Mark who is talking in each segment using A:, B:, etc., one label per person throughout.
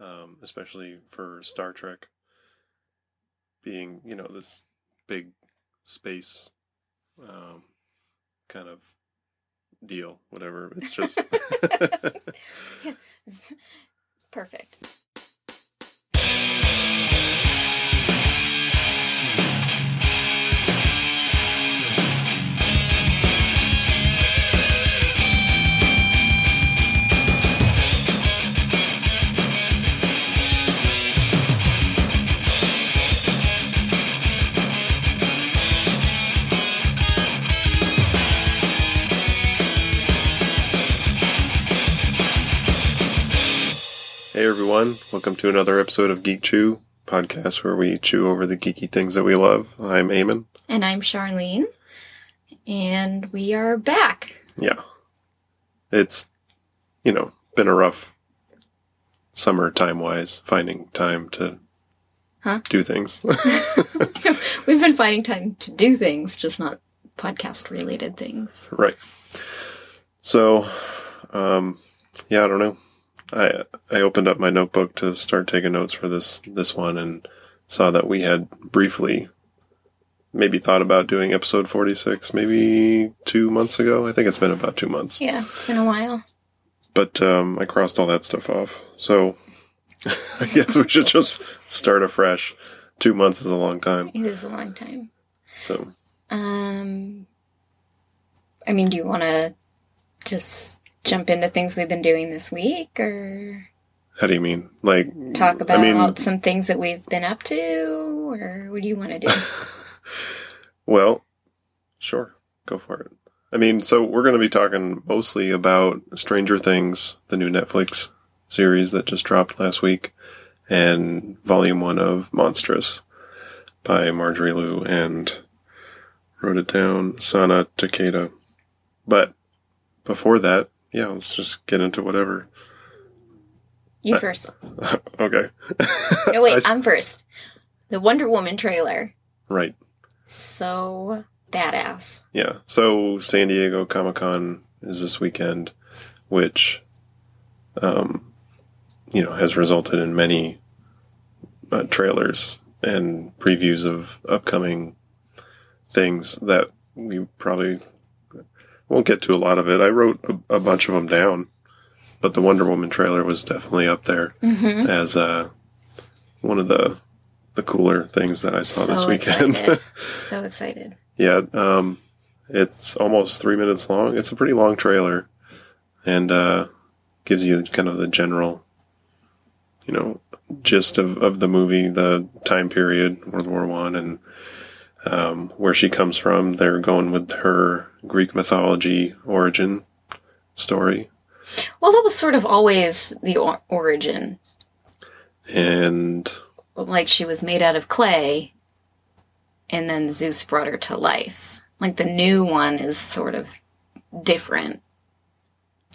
A: um, especially for Star Trek being, you know, this big space um, kind of deal, whatever. It's just.
B: Perfect.
A: Hey everyone, welcome to another episode of Geek Chew podcast where we chew over the geeky things that we love. I'm Eamon.
B: And I'm Charlene. And we are back.
A: Yeah. It's, you know, been a rough summer time wise, finding time to
B: Huh?
A: do things.
B: We've been finding time to do things, just not podcast related things.
A: right. So, um, yeah, I don't know. I I opened up my notebook to start taking notes for this this one and saw that we had briefly maybe thought about doing episode 46 maybe 2 months ago. I think it's been about 2 months.
B: Yeah, it's been a while.
A: But um I crossed all that stuff off. So I guess we should just start afresh. 2 months is a long time.
B: It is a long time.
A: So,
B: Um, I mean, do you want to just jump into things we've been doing this week or
A: how do you mean? Like
B: talk about
A: I mean,
B: some things that we've been up to or what do you want to do?
A: Well, sure, go for it. I mean, so we're going to be talking mostly about Stranger Things, the new Netflix series that just dropped last week, and Volume 1 of Monstress by Marjorie Liu and wrote it down, Sana Takeda. But before that, yeah, let's just get into whatever.
B: You first.
A: okay.
B: No,
A: I
B: wait,
A: s-
B: I'm first. The Wonder Woman trailer.
A: right.
B: So badass.
A: Yeah. So San Diego Comic Con is this weekend, which, um, you know, has resulted in many uh, trailers and previews of upcoming things that we probably won't get to a lot of it. I wrote a, a bunch of them down, but the Wonder Woman trailer was definitely up there
B: Mm-hmm.
A: as uh, one of the the cooler things that I saw this weekend.
B: excited. so excited.
A: Yeah, um, it's almost three minutes long. It's a pretty long trailer, and uh, gives you kind of the general, you know, gist of, of the movie, the time period, World War One, and um, where she comes from. They're going with her Greek mythology origin story,
B: Well, that was sort of always the or- origin.
A: and
B: Like she was made out of clay, and then Zeus brought her to life. Like the new one is sort of different.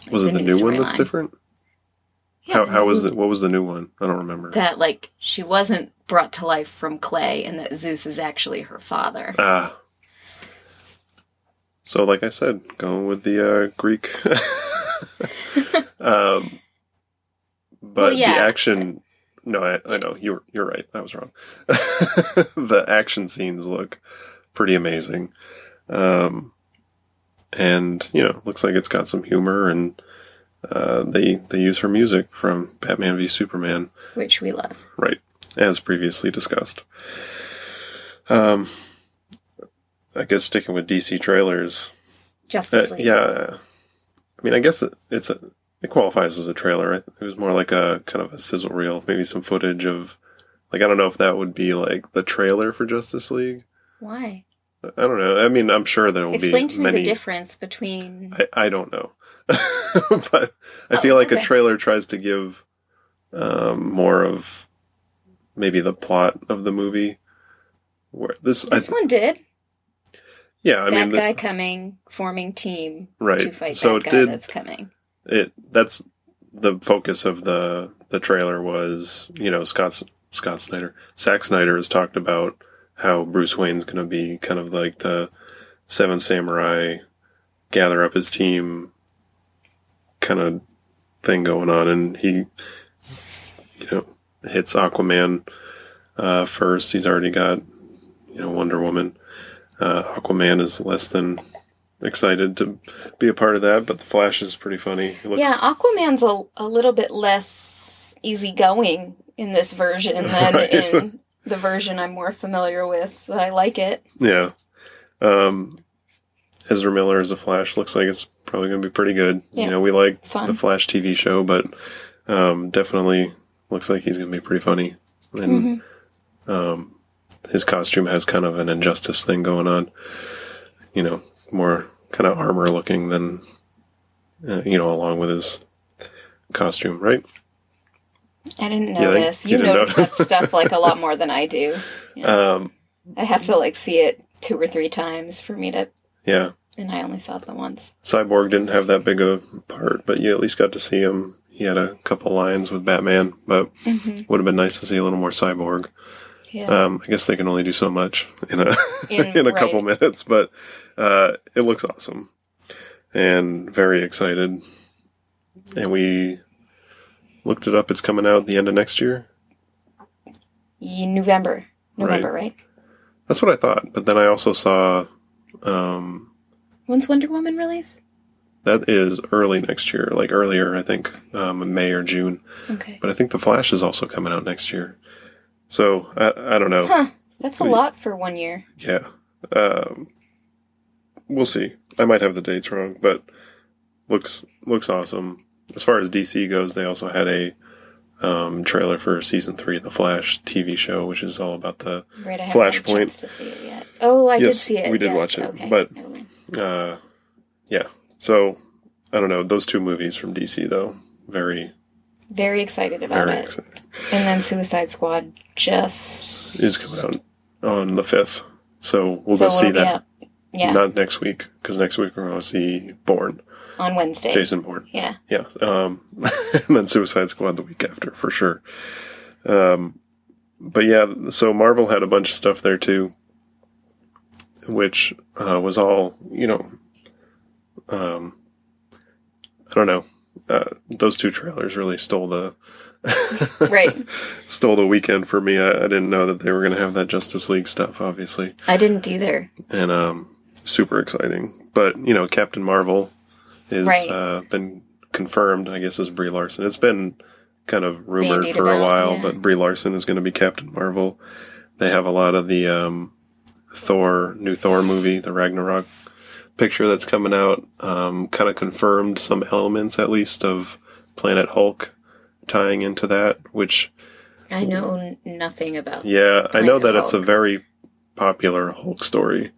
B: Like
A: was it the new one that's different?
B: Yeah,
A: how how was it? What was the new one? I don't remember.
B: That like she wasn't brought to life from clay, and that Zeus is actually her father.
A: Ah. So, like I said, going with the uh, Greek. um, but
B: Well, yeah.
A: the action. No, I, I know you're you're right. I was wrong. the action scenes look pretty amazing, um, and you know, looks like it's got some humor, and uh, they they use her music from Batman v Superman.
B: which we love.
A: Right, as previously discussed. Um, I guess sticking with DC trailers. Uh,
B: Justice League.
A: yeah, I mean, I guess it, it's a it qualifies as a trailer. It was more like a kind of a sizzle reel, maybe some footage of. Like I don't know if that would be like the trailer for Justice League.
B: Why?
A: I don't know. I mean, I'm sure there will
B: Explain
A: be
B: to me
A: many.
B: the difference between.
A: I, I don't know, but I feel
B: Oh,
A: like a trailer tries to give um, more of maybe the plot of the movie. Where this, I,
B: This one did.
A: yeah, I
B: bad
A: mean, the-
B: guy coming, forming team
A: right.
B: to fight
A: so
B: bad
A: it
B: guy
A: did
B: that's coming.
A: it. That's the focus of the the trailer was you know Scott Scott Snyder, Zack Snyder has talked about how Bruce Wayne's going to be kind of like the Seven Samurai, gather up his team, kind of thing going on, and he you know hits Aquaman uh, first. He's already got you know Wonder Woman. Uh, Aquaman is less than excited to be a part of that, but the Flash is pretty funny. Looks,
B: Yeah, Aquaman's a, a little bit less easygoing in this version than
A: Right.
B: in the version I'm more familiar with. So I like it.
A: yeah. Um, Ezra Miller as a Flash looks like it's probably going to be pretty good.
B: Yeah.
A: You know, we like
B: Fun.
A: the Flash TV show, but um, definitely looks like he's going to be pretty funny. And
B: Mm-hmm.
A: um, his costume has kind of an injustice thing going on. You know, more kind of armor looking than, uh, you know, along with his costume, right?
B: I didn't
A: Yeah,
B: notice.
A: you
B: You,
A: didn't
B: notice
A: notice.
B: that stuff like a lot more than I do.
A: Um,
B: I have to like see it two or three times for me to,
A: yeah.
B: And I only saw it the once.
A: Cyborg didn't have that big a part, but you at least got to see him. He had a couple lines with Batman, but
B: hmm
A: would have been nice to see a little more Cyborg.
B: Yeah.
A: Um, I guess they can only do so much in a in,
B: In-
A: a couple
B: right.
A: minutes, but uh, it looks awesome, and very excited. And we looked it up; it's coming out the end of next year.
B: Ye- November. November, right?
A: That's what I thought, but then I also saw um,
B: When's Wonder Woman release?
A: that is early next year, like earlier, I think, um, May or June.
B: Okay.
A: But I think the Flash is also coming out next year. So I, I don't know.
B: Huh. That's a
A: Wait.
B: lot for one year.
A: Yeah. Um, we'll see. I might have the dates wrong, but looks looks awesome. As far as DC goes, they also had a um, trailer for season three of the Flash TV show, which is all about the
B: Right, I haven't a
A: Flashpoint.
B: chance to see it yet. Oh, I did see it.
A: we did
B: yes.
A: watch it,
B: Okay.
A: but-. Uh, yeah. So I don't know those two movies from DC though. Very
B: very excited about
A: very
B: it.
A: exciting.
B: And then Suicide Squad just
A: Is coming out on the fifth, so we'll
B: so
A: go see that.
B: Yeah,
A: Not next week because next week we're going to see Bourne,
B: on Wednesday.
A: Jason Bourne.
B: Yeah.
A: Yeah. Um, and then Suicide Squad the week after for sure. Um, but yeah, so Marvel had a bunch of stuff there too, which uh, was all you know. Um, I don't know. Uh, those two trailers really stole the
B: Right.
A: stole the weekend for me. I, I didn't know that they were going to have that Justice League stuff, obviously,
B: I didn't either.
A: and um, super exciting. But you know, Captain Marvel is
B: Right.
A: uh, been confirmed. I guess as Brie Larson. It's been kind of rumored
B: Bandied
A: for a while,
B: yeah.
A: but Brie Larson is going to be Captain Marvel. They have a lot of the um, Thor new Thor movie, the Ragnarok picture that's coming out. Um, kind of confirmed some elements, at least, of Planet Hulk tying into that, which
B: I know nothing about.
A: yeah, I know
B: Planet
A: that it's a very popular Hulk story,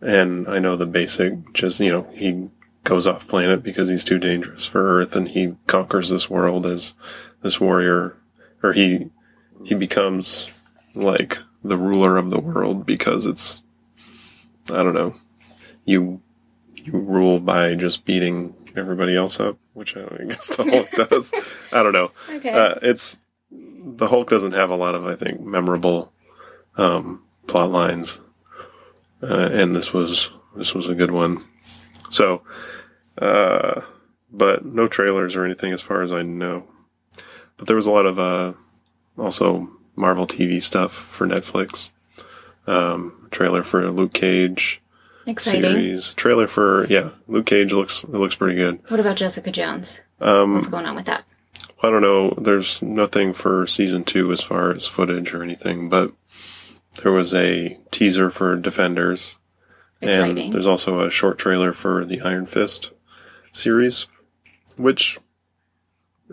A: and I know the basic. Just you know, he goes off planet because he's too dangerous for Earth, and he conquers this world as this warrior, or he he becomes like the ruler of the world because it's I don't know, you you rule by just beating everybody else up, which I guess the Hulk does. I don't know
B: Okay.
A: uh, it's the Hulk doesn't have a lot of I think memorable um, plot lines, uh, and this was this was a good one. So, uh, but no trailers or anything as far as I know. But there was a lot of uh, also Marvel TV stuff for Netflix. Um, trailer for Luke Cage
B: Exciting.
A: series. Trailer for yeah, Luke Cage looks it looks pretty good.
B: What about Jessica Jones?
A: Um,
B: What's going on with that?
A: I don't know. There's nothing for season two as far as footage or anything, but there was a teaser for Defenders,
B: Exciting.
A: and there's also a short trailer for the Iron Fist series, which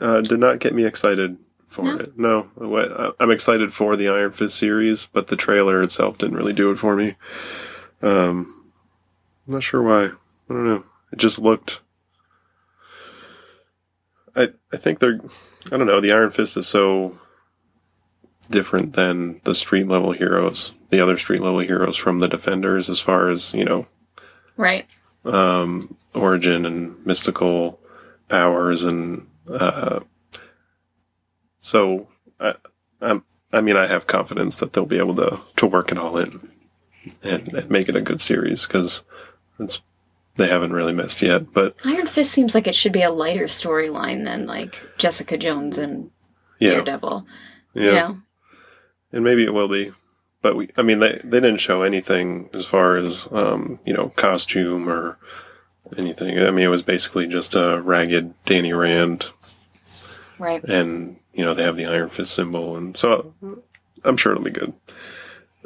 A: uh, did not get me excited for
B: No?
A: it. No, I'm excited for the Iron Fist series, but the trailer itself didn't really do it for me. Um, I'm not sure why. I don't know. It just looked. I I think they're. I don't know. The Iron Fist is so different than the street level heroes, the other street level heroes from the Defenders, as far as you know,
B: Right.
A: um, origin and mystical powers, and uh, so I, I'm, I mean, I have confidence that they'll be able to to work it all in and, and make it a good series because it's they haven't really missed yet. But
B: Iron Fist seems like it should be a lighter storyline than like Jessica Jones and
A: Yeah.
B: Daredevil.
A: Yeah.
B: You know?
A: And maybe it will be. But we I mean they they didn't show anything as far as um, you know, costume or anything. I mean it was basically just a ragged Danny Rand
B: Right.
A: and you know, they have the Iron Fist symbol and so I'm sure it'll be good.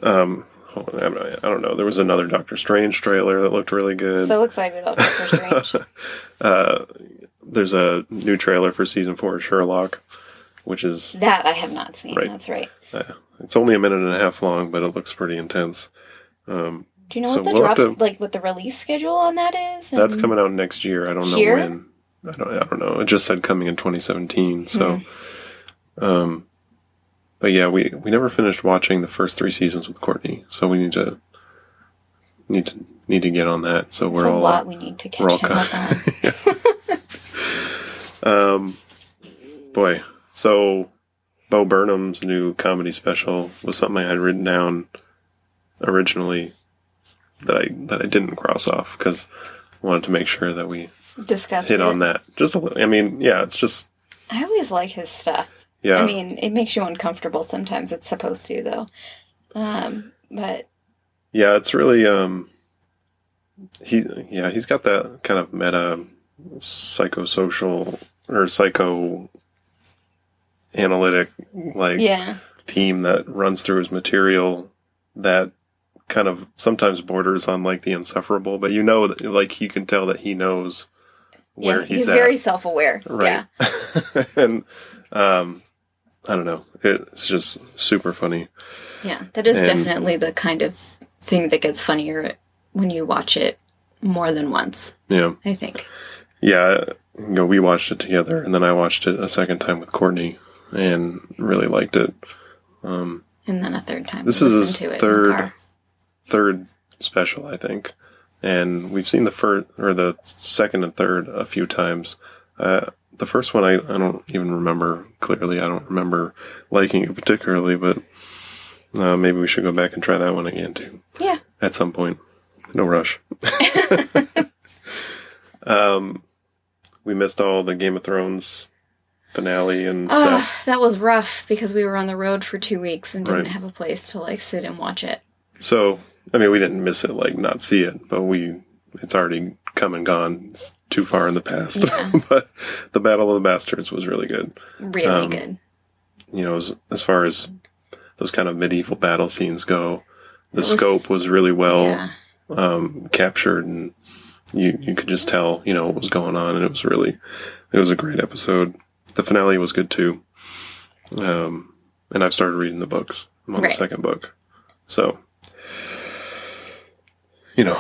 A: Um on, I don't know. There was another Doctor Strange trailer that looked really good.
B: So excited about Doctor Strange.
A: uh, there's a new trailer for season four of Sherlock, which is
B: that I have not seen.
A: Right.
B: That's right.
A: uh, it's only a minute and a half long, but it looks pretty intense. Um,
B: Do you know
A: So
B: what the
A: we'll
B: drops
A: to-
B: like what the release schedule on that is?
A: that's coming out next year. I don't know
B: Here?
A: when. I don't. I don't know. It just said coming in 2017. So,
B: Hmm.
A: Um, but yeah, we we never finished watching the first three seasons with Courtney, so we need to need to need to get on that. So we're
B: a
A: all
B: lot we need to
A: we're all
B: catch up
A: kind
B: on.
A: Um, boy, so Bo Burnham's new comedy special was something I had written down originally that I that I didn't cross off because I wanted to make sure that we
B: Discuss
A: hit
B: it.
A: on that just a little. I mean, yeah, it's just
B: I always like his stuff.
A: Yeah,
B: I mean, it makes you uncomfortable sometimes. It's supposed to, though. Um, but
A: yeah, it's really um, he yeah he's got that kind of meta psychosocial or psycho analytic like
B: yeah,
A: theme that runs through his material that kind of sometimes borders on like the insufferable, but you know, that, like you can tell that he knows where
B: yeah,
A: he's,
B: he's very self-aware.
A: right?
B: Yeah,
A: and um, I don't know, it's just super funny.
B: yeah, that is
A: And-
B: definitely the kind of thing that gets funnier when you watch it more than once.
A: Yeah,
B: I think.
A: yeah. You know, we watched it together, and then I watched it a second time with Courtney, and really liked it.
B: And then a third time,
A: This is his
B: to it the
A: third- third special, I think, and we've seen the first or the second and third a few times. Uh, the first one I, I don't even remember clearly. I don't remember liking it particularly, but uh, maybe we should go back and try that one again too
B: Yeah,
A: at some point. No rush. um, we missed all the Game of Thrones finale and
B: Ugh,
A: stuff.
B: that was rough because we were on the road for two weeks and didn't
A: Right.
B: have a place to like sit and watch it.
A: So, I mean, we didn't miss it, like not see it, but we, it's already come and gone. It's too far in the past.
B: Yeah.
A: but the Battle of the Bastards was really good.
B: Really
A: Um,
B: good.
A: You know, as, as far as those kind of medieval battle scenes go, the
B: was-
A: scope was really well
B: yeah,
A: um, captured and you, you could just tell, you know, what was going on. And it was really, it was a great episode. The finale was good too. Um, and I've started reading the books. I'm on
B: Right.
A: the second book. So, you know,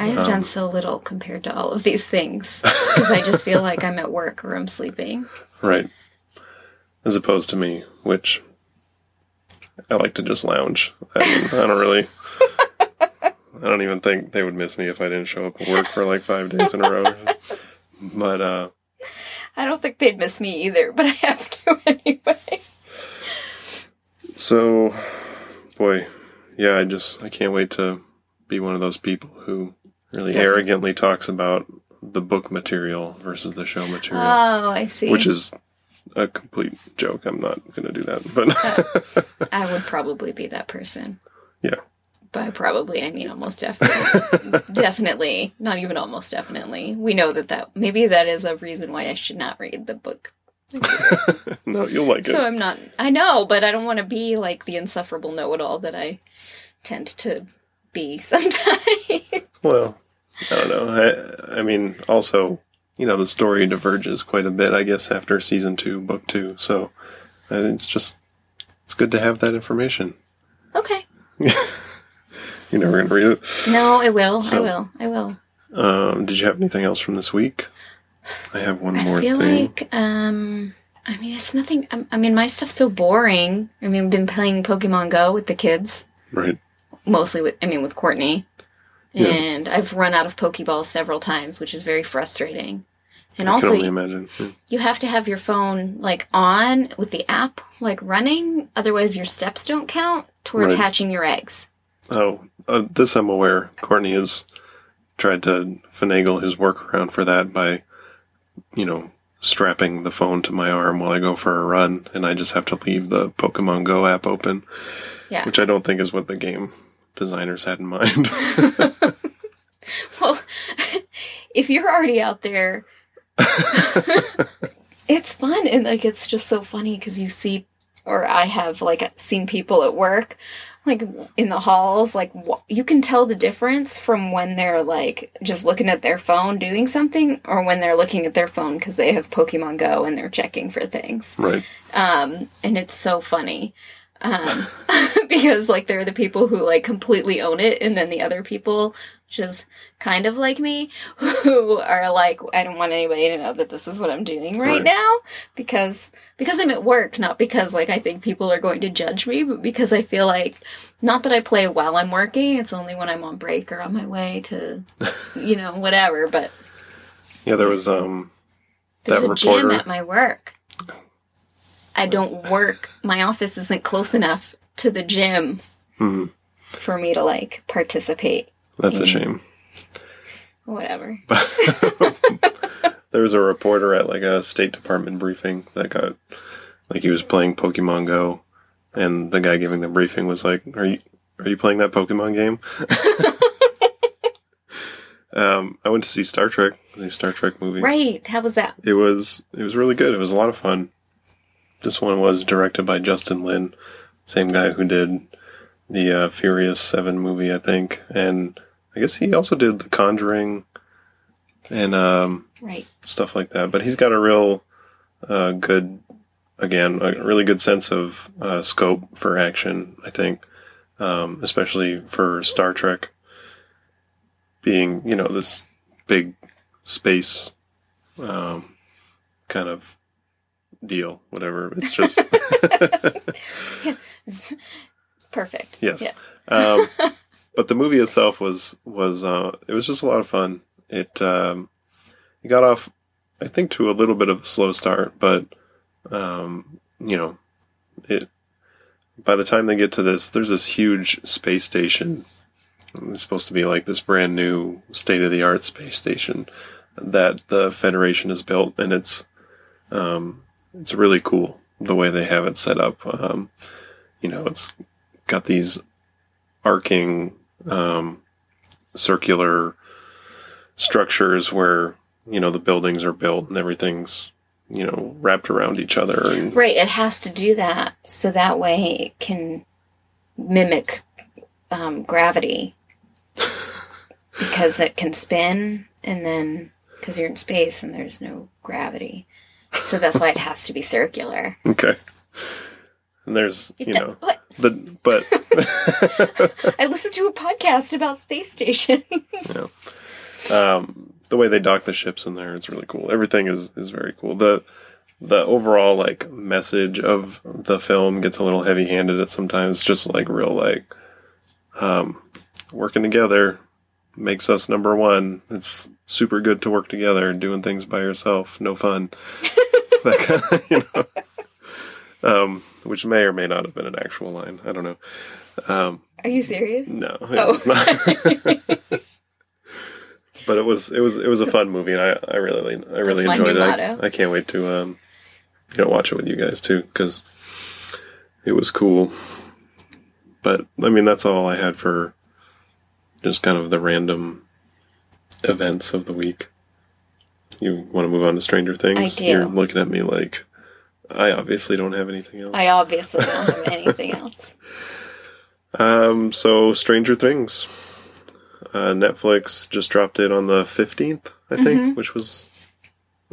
B: I have
A: um,
B: done so little compared to all of these things because I just feel like I'm at work or I'm sleeping.
A: Right. As opposed to me, which I like to just lounge. I, I don't really. I don't even think they would miss me if I didn't show up at work for like five days in a row. But uh,
B: I don't think they'd miss me either, but I have to anyway.
A: so, boy, yeah, I just I can't wait to be one of those people who really
B: Doesn't-
A: arrogantly talks about the book material versus the show material,
B: Oh, I see.
A: which is a complete joke. I'm not going to do that, but
B: I would probably be that person.
A: yeah.
B: By probably, I mean almost definitely. definitely. Not even almost definitely. We know that that maybe that is a reason why I should not read the book.
A: no, you'll like it.
B: So I'm not. I know, but I don't want to be like the insufferable know-it-all that I tend to be sometimes.
A: Well, I don't know. I, I mean, also, you know, the story diverges quite a bit, I guess, after season two, book two. So it's just, it's good to have that information.
B: okay.
A: You're never going to read it.
B: No, I will. I will. I will.
A: Um, did you have anything else from this week? I have one more
B: I feel
A: thing.
B: like, um, I mean, it's nothing. I, I mean, my stuff's so boring. I mean, I've been playing Pokemon Go with the kids,
A: Right.
B: mostly with, I mean, with Courtney.
A: Yeah.
B: And I've run out of Pokeballs several times, which is very frustrating. And
A: I
B: also, you, you have to have your phone like on with the app like running, otherwise your steps don't count towards
A: Right.
B: hatching your eggs.
A: Oh, uh, this I'm aware. Courtney has tried to finagle his workaround for that by, you know, strapping the phone to my arm while I go for a run, and I just have to leave the Pokemon Go app open,
B: Yeah.
A: which I don't think is what the game designers had in mind.
B: Well, if you're already out there, it's fun and like it's just so funny because you see, or I have like seen people at work, like in the halls, like wh- you can tell the difference from when they're like just looking at their phone doing something, or when they're looking at their phone because they have Pokemon Go and they're checking for things.
A: right.
B: Um, and it's so funny. Um, because like they're the people who like completely own it, and then the other people, which is kind of like me, who are like, I don't want anybody to know that this is what I'm doing right,
A: Right.
B: now, because because I'm at work, not because like I think people are going to judge me, but because I feel like not that I play while I'm working. It's only when I'm on break or on my way to, you know, whatever. But
A: Yeah, there was um
B: there's
A: that
B: a gym
A: reporter.
B: at my work. I don't work. My office isn't close enough to the gym
A: mhm,
B: for me to like participate.
A: that's a
B: Mm.
A: shame.
B: Whatever.
A: There was a reporter at like a State Department briefing that got like he was playing Pokemon Go, and the guy giving the briefing was like, "Are you are you playing that Pokemon game?" um, I went to see Star Trek, the Star Trek movie.
B: Right. How was that?
A: It was it was really good. It was a lot of fun. This one was directed by Justin Lin, same guy who did the uh, Furious Seven movie, I think, and I guess he also did The Conjuring and um,
B: Right.
A: stuff like that. But he's got a real uh, good, again, a really good sense of uh, scope for action. I think, um, especially for Star Trek being, you know, this big space um, kind of deal. Whatever. It's just
B: Perfect.
A: Yes.
B: Yeah.
A: um, but the movie itself was was uh, it was just a lot of fun. It um, it got off, I think, to a little bit of a slow start, but um, you know, it by the time they get to this, there's this huge space station. It's supposed to be like this brand new state of the art space station that the Federation has built, and it's um, it's really cool the way they have it set up. Um, you know, it's got these arcing um, circular structures where you know the buildings are built and everything's you know wrapped around each other and
B: Right. It has to do that so that way it can mimic um, gravity because it can spin and then because you're in space and there's no gravity. So that's why it has to be circular.
A: okay and there's you know
B: what?
A: the but
B: I listened to a podcast about space stations. Yeah.
A: Um, the way they dock the ships in there, it's really cool. Everything is is very cool. The the overall like message of the film gets a little heavy handed at sometimes. It's just like real like um, working together makes us number one. It's super good to work together. Doing things by yourself, no fun. that kind of, you know. Um, which may or may not have been an actual line. I don't know. Um,
B: Are you serious?
A: no, it
B: Oh.
A: was not. but it was it was it was a fun movie, and I I really I really
B: That's
A: enjoyed it. I, I can't wait to um you know watch it with you guys too because it was cool. But I mean, that's all I had for just kind of the random events of the week. You want to move on to Stranger Things?
B: I do.
A: You're looking at me like I obviously don't have anything else.
B: I obviously don't have anything else.
A: Um, so Stranger Things, uh, Netflix just dropped it on the fifteenth, I think,
B: Mm-hmm.
A: which was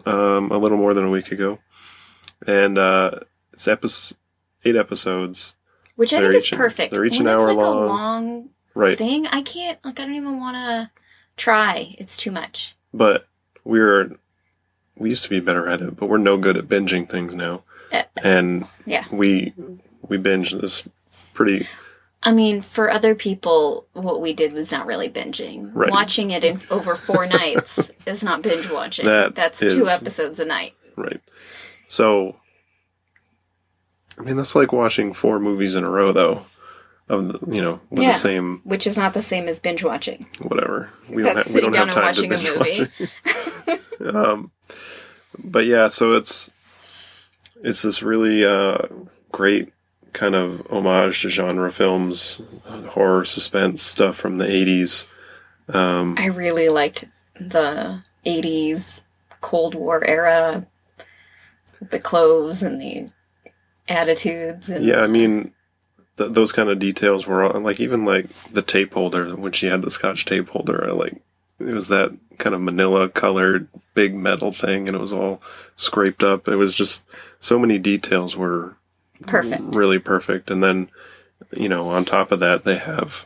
A: um, a little more than a week ago, and uh, it's episode eight episodes.
B: Which I
A: They're
B: think is
A: each
B: perfect.
A: they're each an
B: it's
A: hour
B: like
A: long.
B: a long
A: Right.
B: thing, I can't like I don't even wanna try. It's too much.
A: But we're we used to be better at it, but we're no good at binging things now,
B: Uh,
A: and
B: yeah.
A: we we binge this pretty
B: I mean, for other people, what we did was not really binging.
A: Right.
B: Watching it in over four nights is not binge watching.
A: That
B: That's
A: is-
B: two episodes a night.
A: right. So, I mean, that's like watching four movies in a row, though. Of the, you know, with
B: Yeah.
A: the same
B: Which is not the same as binge watching.
A: whatever. We
B: That's
A: don't, ha- we don't have time to
B: watching a
A: binge
B: movie.
A: um, but yeah, so it's it's this really uh, great kind of homage to genre films, horror, suspense stuff from the '80s. Um,
B: I really liked the 80s Cold War era, the clothes and the attitudes. And
A: yeah, I mean, th- those kind of details were all, like even like the tape holder when she had the Scotch tape holder. I like it was that kind of manila colored big metal thing, and it was all scraped up. It was just so many details were
B: perfect.
A: really perfect. And then, you know, on top of that, they have,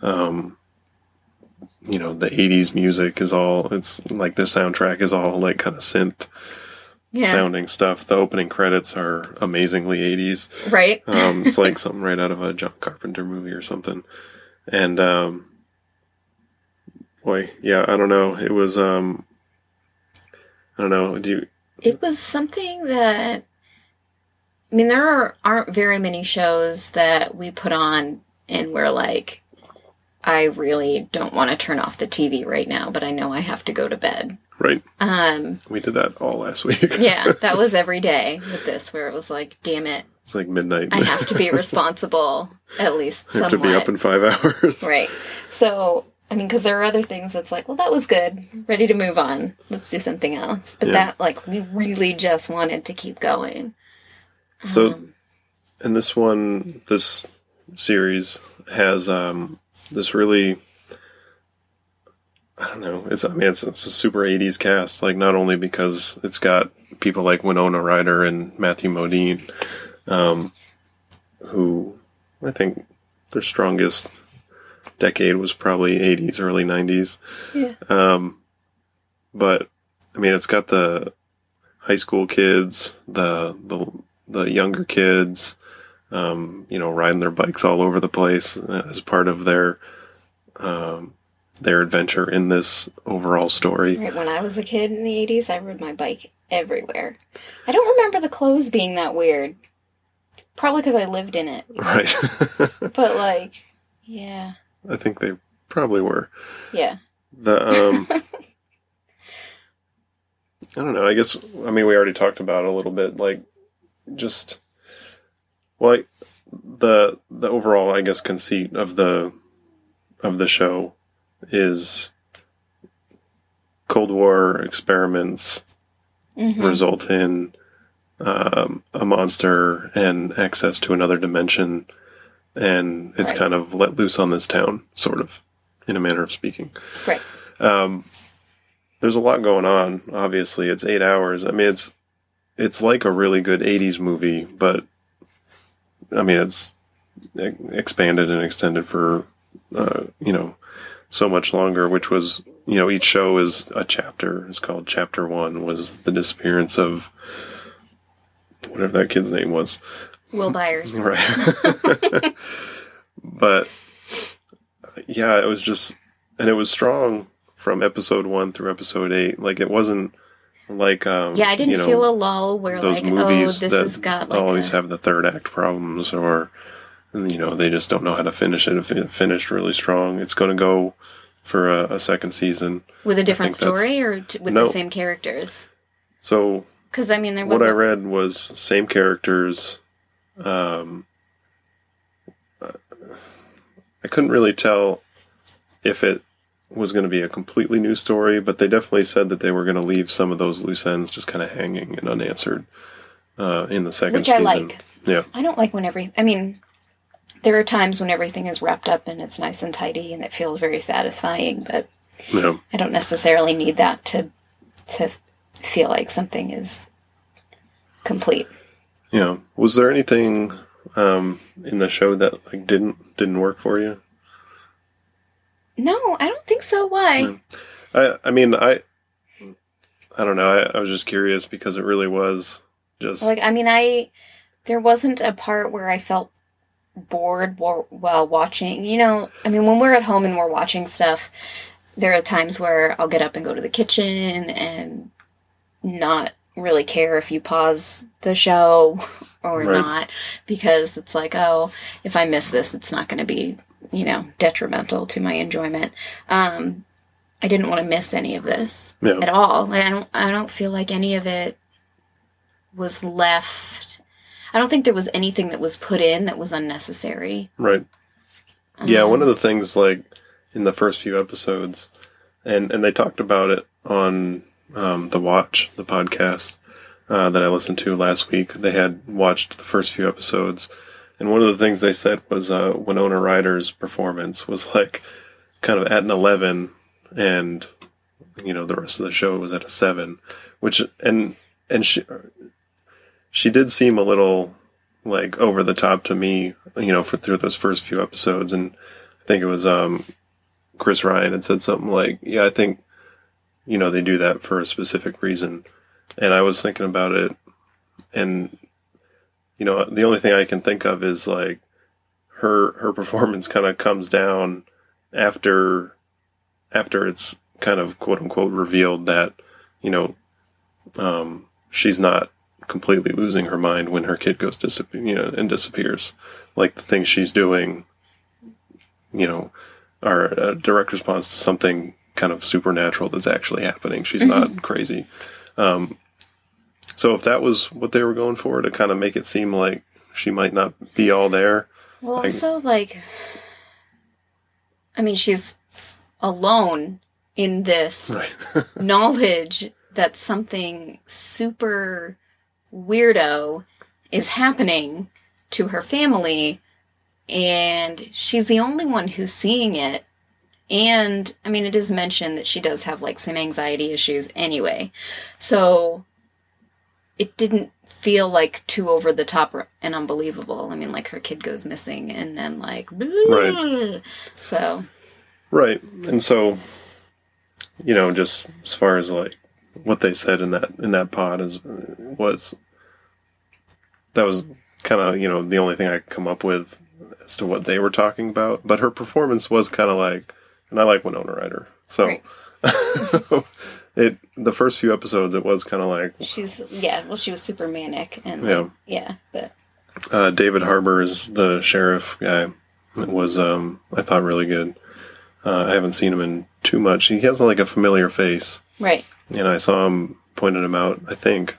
A: um, you know, the 80s music is all, it's like the soundtrack is all like kind of synth
B: Yeah.
A: sounding stuff. The opening credits are amazingly 80s.
B: right?
A: Um, it's like something right out of a John Carpenter movie or something. And, um, boy, yeah, I don't know. It was, um, I don't know. Do you,
B: It was something that I mean there are, aren't very many shows that we put on and we're like I really don't want to turn off the TV right now, but I know I have to go to bed.
A: Right?
B: Um
A: We did that all last week.
B: yeah, that was every day with this where it was like, damn it,
A: it's like midnight.
B: I have to be responsible at least
A: I have
B: somewhat.
A: to be up in five hours.
B: Right. So, I mean, because there are other things that's like, well, that was good. Ready to move on. Let's do something else. But
A: Yeah.
B: that, like, we really just wanted to keep going.
A: So,
B: Um,
A: and this one, this series has um, this really, I don't know. It's I mean, it's, it's a super '80s cast. Like not only because it's got people like Winona Ryder and Matthew Modine, um, who I think their strongest decade was probably '80s, early '90s.
B: Yeah.
A: Um, but I mean, it's got the high school kids, the the the younger kids, um, you know, riding their bikes all over the place as part of their um, their adventure in this overall story.
B: right when I was a kid in the 80s, I rode my bike everywhere. I don't remember the clothes being that weird. Probably because I lived in it.
A: Right.
B: But, like, yeah.
A: I think they probably were.
B: Yeah.
A: The um I don't know. I guess I mean we already talked about it a little bit like just well like, the the overall I guess conceit of the of the show is Cold War experiments
B: hmm
A: result in um, a monster and access to another dimension and it's
B: Right.
A: kind of let loose on this town sort of in a manner of speaking
B: Right.
A: um, there's a lot going on obviously it's eight hours i mean it's it's like a really good 80s movie but i mean it's expanded and extended for uh, you know so much longer which was you know each show is a chapter it's called chapter one was the disappearance of whatever that kid's name was
B: Will Byers.
A: Right. but yeah, it was just, and it was strong from episode one through episode eight. Like it wasn't like, um,
B: Yeah, I didn't
A: you know,
B: feel a lull where,
A: those
B: like, oh,
A: movies
B: this
A: that
B: has got, like,
A: always
B: a,
A: have the third act problems or, you know, they just don't know how to finish it. If it finished really strong, it's going to go for a, a second season.
B: with a different story or t- with
A: No.
B: the same characters?
A: So
B: Because, I mean, there was
A: what I read was same characters. Um, I couldn't really tell if it was going to be a completely new story, but they definitely said that they were going to leave some of those loose ends just kind of hanging and unanswered uh, in the second
B: Which I
A: season.
B: like.
A: Yeah,
B: I don't like when every. I mean, there are times when everything is wrapped up and it's nice and tidy and it feels very satisfying, but. I don't necessarily need that to to feel like something is complete.
A: Yeah. Was there anything um, in the show that like didn't didn't work for you?
B: No, I don't think so. Why?
A: No. I I mean I I don't know. I, I was just curious because it really was just
B: Like, I mean, I there wasn't a part where I felt bored while, watching. You know, I mean, when we're at home and we're watching stuff, there are times where I'll get up and go to the kitchen and not really care if you pause the show or
A: Right.
B: not because it's like, oh, if I miss this, it's not going to be, you know, detrimental to my enjoyment. Um, I didn't want to miss any of this
A: Yeah.
B: at all. I don't I don't feel like any of it was left. I don't think there was anything that was put in that was unnecessary.
A: Right. Yeah,
B: Um,
A: one of the things like in the first few episodes, and and they talked about it on um, the Watch, the podcast uh, that I listened to last week. They had watched the first few episodes, and one of the things they said was uh, Winona Ryder's performance was like kind of at an eleven, and you know the rest of the show was at a seven, which and and she she did seem a little like over the top to me, you know, for through those first few episodes. And I think it was um, Chris Ryan had said something like, "Yeah, I think you know they do that for a specific reason." And I was thinking about it, and you know, the only thing I can think of is like her her performance kind of comes down after after it's kind of quote unquote revealed that you know um, she's not completely losing her mind when her kid goes disappear, you know, and disappears. Like the things she's doing, you know, are a direct response to something kind of supernatural that's actually happening. She's not crazy. Um, so if that was what they were going for to kind of make it seem like she might not be all there,
B: Well, also like, I mean, she's alone in this
A: right?
B: knowledge that something super weirdo is happening to her family, and she's the only one who's seeing it. And I mean, it is mentioned that she does have like some anxiety issues anyway. So it didn't feel like too over the top and unbelievable. I mean, like her kid goes missing and then like,
A: Right.
B: so
A: Right. And so, you know, just as far as like what they said in that in that pod is was that was kind of you know the only thing I could come up with as to what they were talking about. But her performance was kind of like, and I like Winona Ryder, so
B: Right.
A: it the first few episodes it was kind of like
B: she's yeah. Well, she was super manic and
A: Yeah.
B: like, yeah, but
A: uh, David Harbour is the sheriff guy. It was um, I thought really good. Uh, I haven't seen him in too much. He has like a familiar face.
B: right.
A: And I saw him, pointed him out, I think.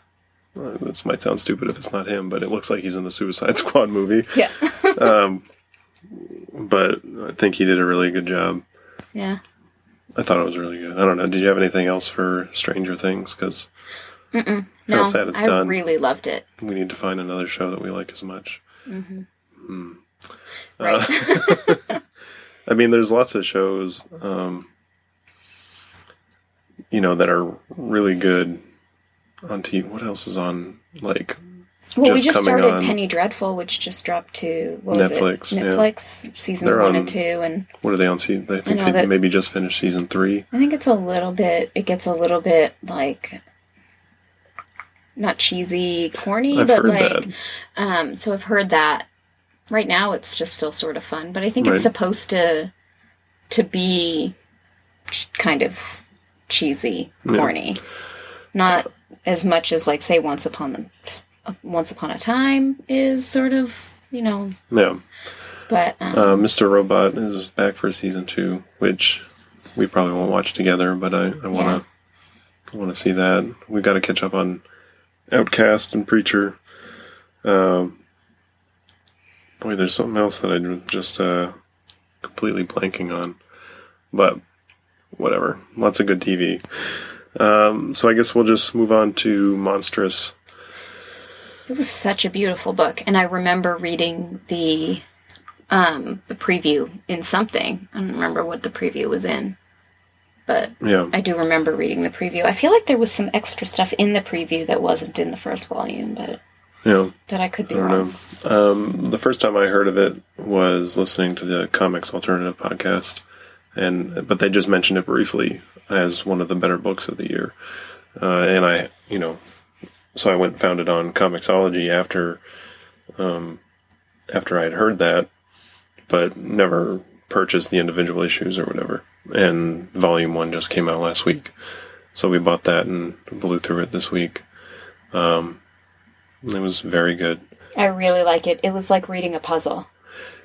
A: This might sound stupid if it's not him, but it looks like he's in the Suicide Squad movie.
B: Yeah.
A: Um, but I think he did a really good job.
B: yeah.
A: I thought it was really good. I don't know. Did you have anything else for Stranger Things? Because
B: No,
A: sad it's
B: I
A: done.
B: really loved it.
A: we need to find another show that we like as much. Hmm.
B: Right.
A: Uh, I mean, there's lots of shows, um, you know, that are really good on TV. What else is on? Like,
B: well, we
A: just
B: just started Penny Dreadful, which just dropped to what was
A: Netflix,
B: it?
A: yeah.
B: Netflix seasons
A: They're
B: one
A: on-
B: and two, and
A: what are they on? Season? I think
B: know
A: they maybe just finished season three.
B: I think it's a little bit. It gets a little bit like not cheesy, corny,
A: I've
B: but like um. So I've heard that. Right now, it's just still sort of fun, but I think
A: Right.
B: it's supposed to to be ch- kind of cheesy,
A: Yeah.
B: corny, not as much as like say Once Upon the Once Upon a Time is sort of you know,
A: Yeah.
B: but um,
A: Uh, Mr. Robot is back for season two, which we probably won't watch together, but I, I want to want to see that. We've got to catch up on Outcast and Preacher. Um, boy, there's something else that I'm just uh, completely blanking on, but whatever. Lots of good TV. Um, so I guess we'll just move on to Monstress.
B: It was such a beautiful book, and I remember reading the um the preview in something. I don't remember what the preview was in, but
A: Yeah.
B: I do remember reading the preview. I feel like there was some extra stuff in the preview that wasn't in the first volume, but
A: Yeah.
B: that I could be
A: I
B: wrong.
A: Um, the first time I heard of it was listening to the Comics Alternative podcast, and but they just mentioned it briefly as one of the better books of the year. Uh, and I, you know, so I went and found it on Comixology after, um, after I had heard that, but never purchased the individual issues or whatever. And Volume One just came out last week, so we bought that and blew through it this week. Um, it was very good.
B: I really like it. It was like reading a puzzle.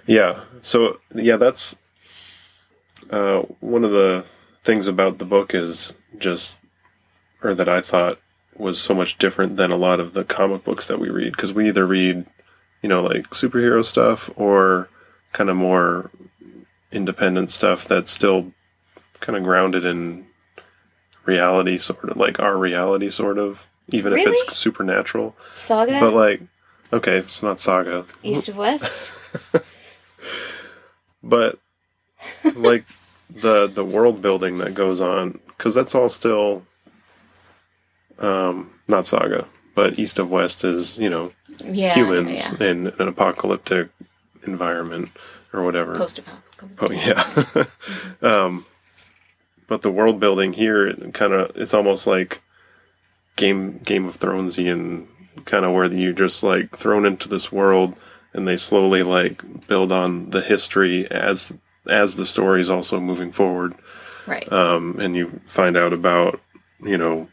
A: Yeah. So yeah, that's uh, one of the things about the book is just, or that I thought was so much different than a lot of the comic books that we read because we either read, you know, like superhero stuff or kind of more independent stuff that's still kind of grounded in reality, sort of like our reality, sort of, even if it's supernatural.
B: Saga,
A: But like, okay, it's not saga,
B: East of West.
A: but like the the world building that goes on because that's all still um not saga but east of west is you know
B: Yeah,
A: humans
B: yeah.
A: in an apocalyptic environment or whatever
B: Post-apocalyptic.
A: oh yeah um but the world building here it kind of it's almost like game game of thronesian kind of where you're just like thrown into this world and they slowly like build on the history as as the story is also moving forward
B: Right.
A: um, and you find out about you know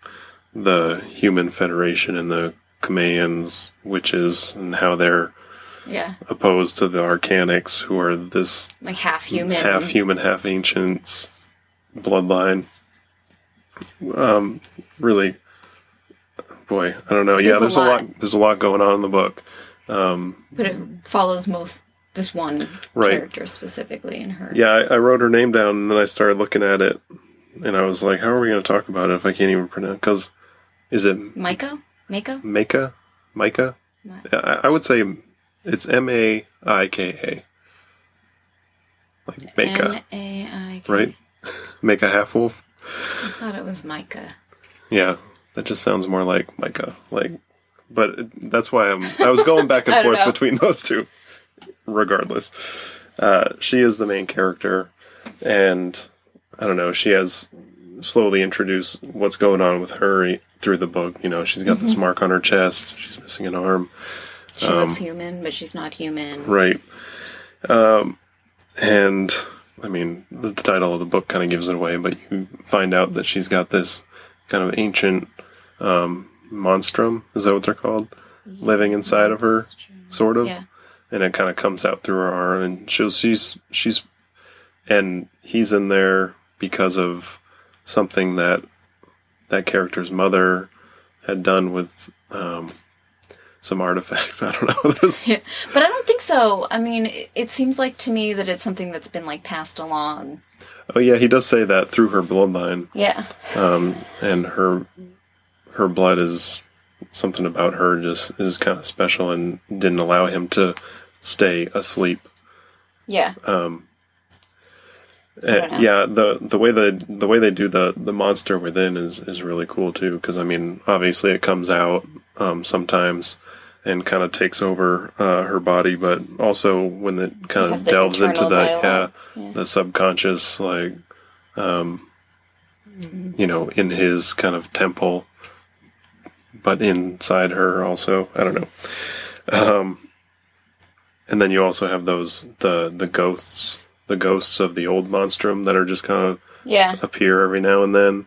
A: the human federation and the Cumaeans witches and how they're
B: yeah.
A: opposed to the Arcanics who are this
B: Like half human.
A: half human half ancients bloodline um really boy i don't know yeah
B: There's a
A: there's a lot.
B: lot.
A: there's a lot going on in the book um
B: But it follows most this one
A: Right.
B: character specifically in her.
A: yeah I, I wrote her name down and then i started looking at it and i was like how are we going to talk about it if i can't even pronounce because is it
B: Maiko? Maiko?
A: Mika? Micah? I, I would say it's M A I K A. Like Mika,
B: M-A-I-K.
A: right? Mika half wolf.
B: I thought it was Micah.
A: Yeah, that just sounds more like Micah. Like, but that's why I'm. I was going back and forth
B: know.
A: between those two. Regardless, uh, she is the main character, and I don't know. She has slowly introduced what's going on with her through the book. You know, she's got this
B: Mm-hmm.
A: mark on her chest. She's missing an arm.
B: She looks human, but she's not human.
A: Right. Um, and I mean, the title of the book kind of gives it away, but you find out that she's got this kind of ancient um, monstrum. Is that what they're called? Living inside of her, sort of.
B: Yeah.
A: And it kind of comes out through her arm, and she's she's she's, and he's in there because of something that that character's mother had done with um, some artifacts. I don't know.
B: Yeah. But I don't think so. I mean, it, it seems like to me that it's something that's been like passed along.
A: Oh yeah, he does say that through her bloodline,
B: Yeah.
A: um, and her her blood is something about her just is kind of special and didn't allow him to stay asleep.
B: Yeah.
A: Um, eh, yeah, the the way the the way they do the the monster within is is really cool too. Because I mean, obviously it comes out um, sometimes and kind of takes over uh, her body, but also when it kind of delves into the yeah.
B: Yeah.
A: the subconscious, like um, you know, in his kind of temple, but inside her also. I don't know. Um, and then you also have those the the ghosts, the ghosts of the old monstrum that are just kind of
B: Yeah.
A: appear every now and then.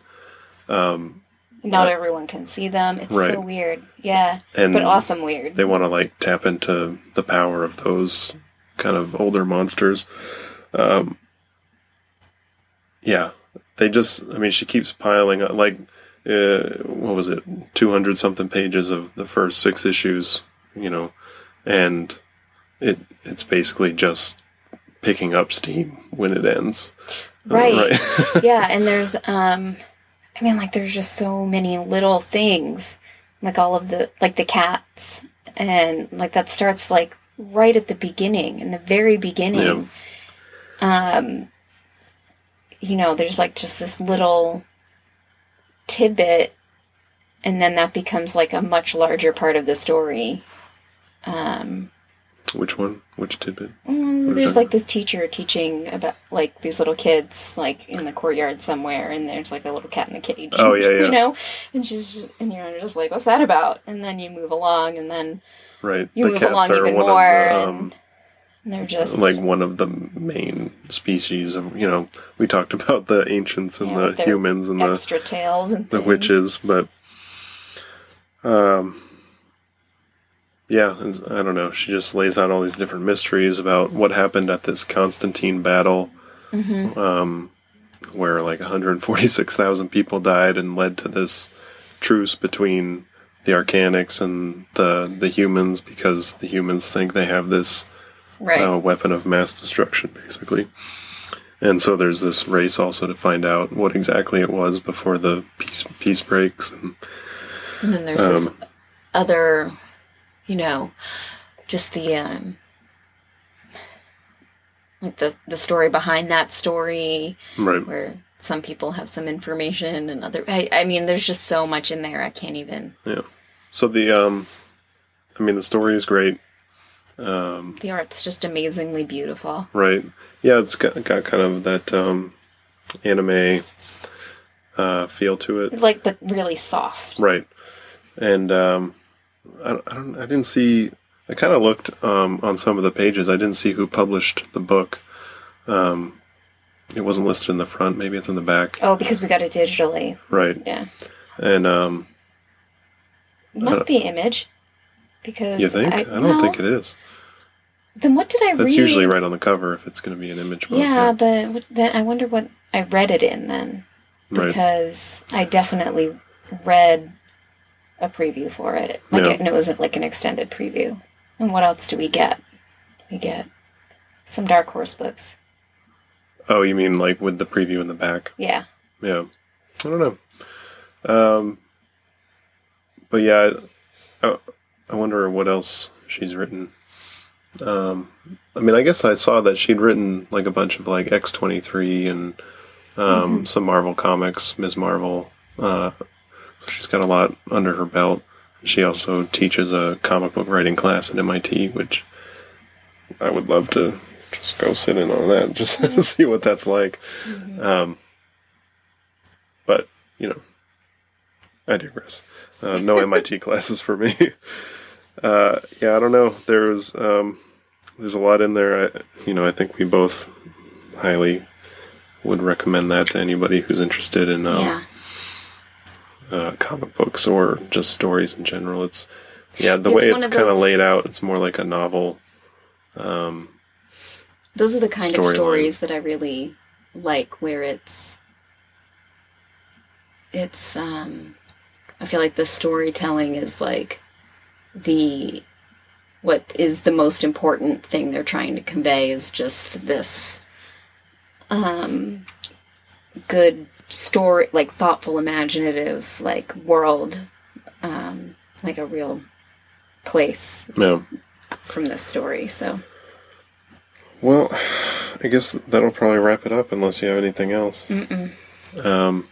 B: Um, Not everyone can see them. It's
A: Right.
B: so weird. Yeah.
A: And
B: but awesome weird.
A: they want to like tap into the power of those kind of older monsters. Um, yeah, they just. I mean, she keeps piling up. Like, uh, what was it? Two hundred something pages of the first six issues. You know, and it it's basically just picking up steam when it ends.
B: Right. yeah, and there's um I mean like there's just so many little things. Like all of the like the cats and like that starts like right at the beginning, in the very beginning. Um you know, there's like just this little tidbit and then that becomes like a much larger part of the story. Um
A: Which one? Which tidbit?
B: Mm, There's like this teacher teaching about like these little kids like in the courtyard somewhere, and there's like a little cat in a cage.
A: Oh, yeah, yeah.
B: You know, and she's just, and you're just like, what's that about? And then you move along, and then
A: Right.
B: you move along even more,
A: the, um,
B: and they're just
A: like one of the main species of you know we talked about the ancients and
B: Yeah,
A: the humans and the
B: extra tails and
A: the
B: things.
A: witches but um yeah i don't know she just lays out all these different mysteries about what happened at this constantine battle
B: Mm-hmm.
A: um where like 146,000 people died and led to this truce between the Arcanics and the the humans because the humans think they have this
B: Right.
A: uh, weapon of mass destruction, basically. And so there's this race also to find out what exactly it was before the peace peace breaks. And,
B: And then there's this
A: Um,
B: other, you know, just the um, like the the story behind that story,
A: right.
B: where some people have some information and other. I, I mean, there's just so much in there. I can't even.
A: Yeah. So the um, I mean the story is great. Um,
B: The art's just amazingly beautiful.
A: right. Yeah, it's got, got kind of that um, anime uh, feel to it.
B: It's like, but really soft.
A: Right. And um, I, don't- I don't. I didn't see. I kind of looked um, on some of the pages. I didn't see who published the book. Um, it wasn't listed in the front. Maybe it's in the back.
B: Oh, because we got it digitally.
A: Right.
B: Yeah,
A: And um,
B: it must be Image. Because
A: you think? I, don't think it is.
B: Then what did I read?
A: That's
B: read?
A: usually right on the cover if it's going to be an image book.
B: Yeah, but what, then I wonder what I read it in then.
A: Right.
B: because I definitely read a preview for it. Like
A: Yeah.
B: it, and it was like an extended preview. And what else do we get? We get some Dark Horse books.
A: Oh, you mean like with the preview in the back?
B: Yeah.
A: Yeah. I don't know. Um, but yeah, I, I wonder what else she's written. Um, I mean, I guess I saw that she'd written like a bunch of like X twenty three and um, some Marvel comics, Ms. Marvel. Uh, she's got a lot under her belt. She also teaches a comic book writing class at MIT, which I would love to just go sit in on that, just see what that's like. Um, but you know, I digress. Uh, no MIT classes for me. Uh, yeah, I don't know. There's um, there's a lot in there. I, you know, I think we both highly would recommend that to anybody who's interested in um,
B: yeah.
A: uh, comic books or just stories in general. It's yeah, the
B: It's
A: way it's kind of
B: those-
A: laid out. It's more like a novel. Um,
B: Those are the kind of
A: Storyline.
B: stories that I really like where it's it's um I feel like the storytelling is like the what is the most important thing they're trying to convey is just this um good story like thoughtful imaginative like world um like a real place
A: yeah.
B: from this story so
A: Well, I guess that'll probably wrap it up unless you have anything else. Um,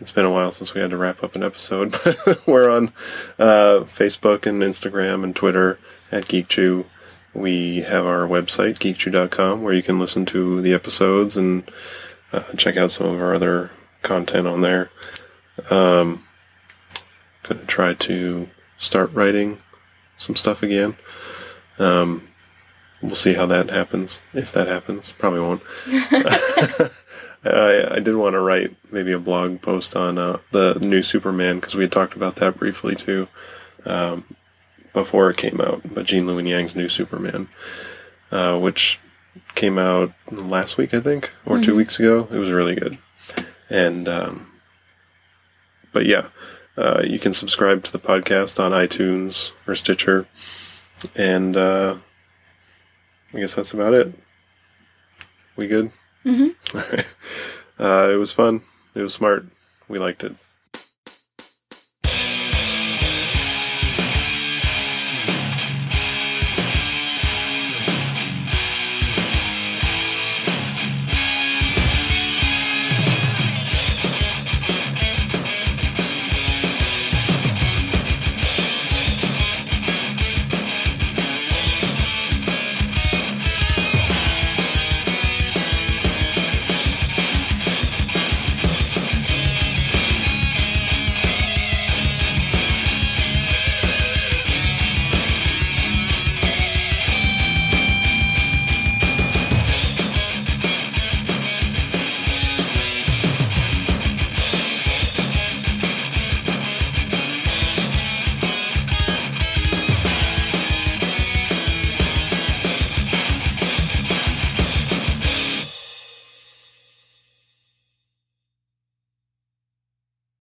A: it's been a while since we had to wrap up an episode, but we're on uh, Facebook and Instagram and Twitter at GeekChew. We have our website, geekchew.com, where you can listen to the episodes and uh, check out some of our other content on there. Um, gonna try to start writing some stuff again. Um, we'll see how that happens. If that happens, probably won't. I, I did want to write maybe a blog post on uh, the new Superman because we had talked about that briefly too um, before it came out. But Gene Luen Yang's new Superman, uh, which came out last week, I think, or two weeks ago. It was really good. And um, but yeah, uh, you can subscribe to the podcast on iTunes or Stitcher, and uh, I guess that's about it. We good?
B: Mhm.
A: Right. Uh, it was fun. It was smart. We liked it.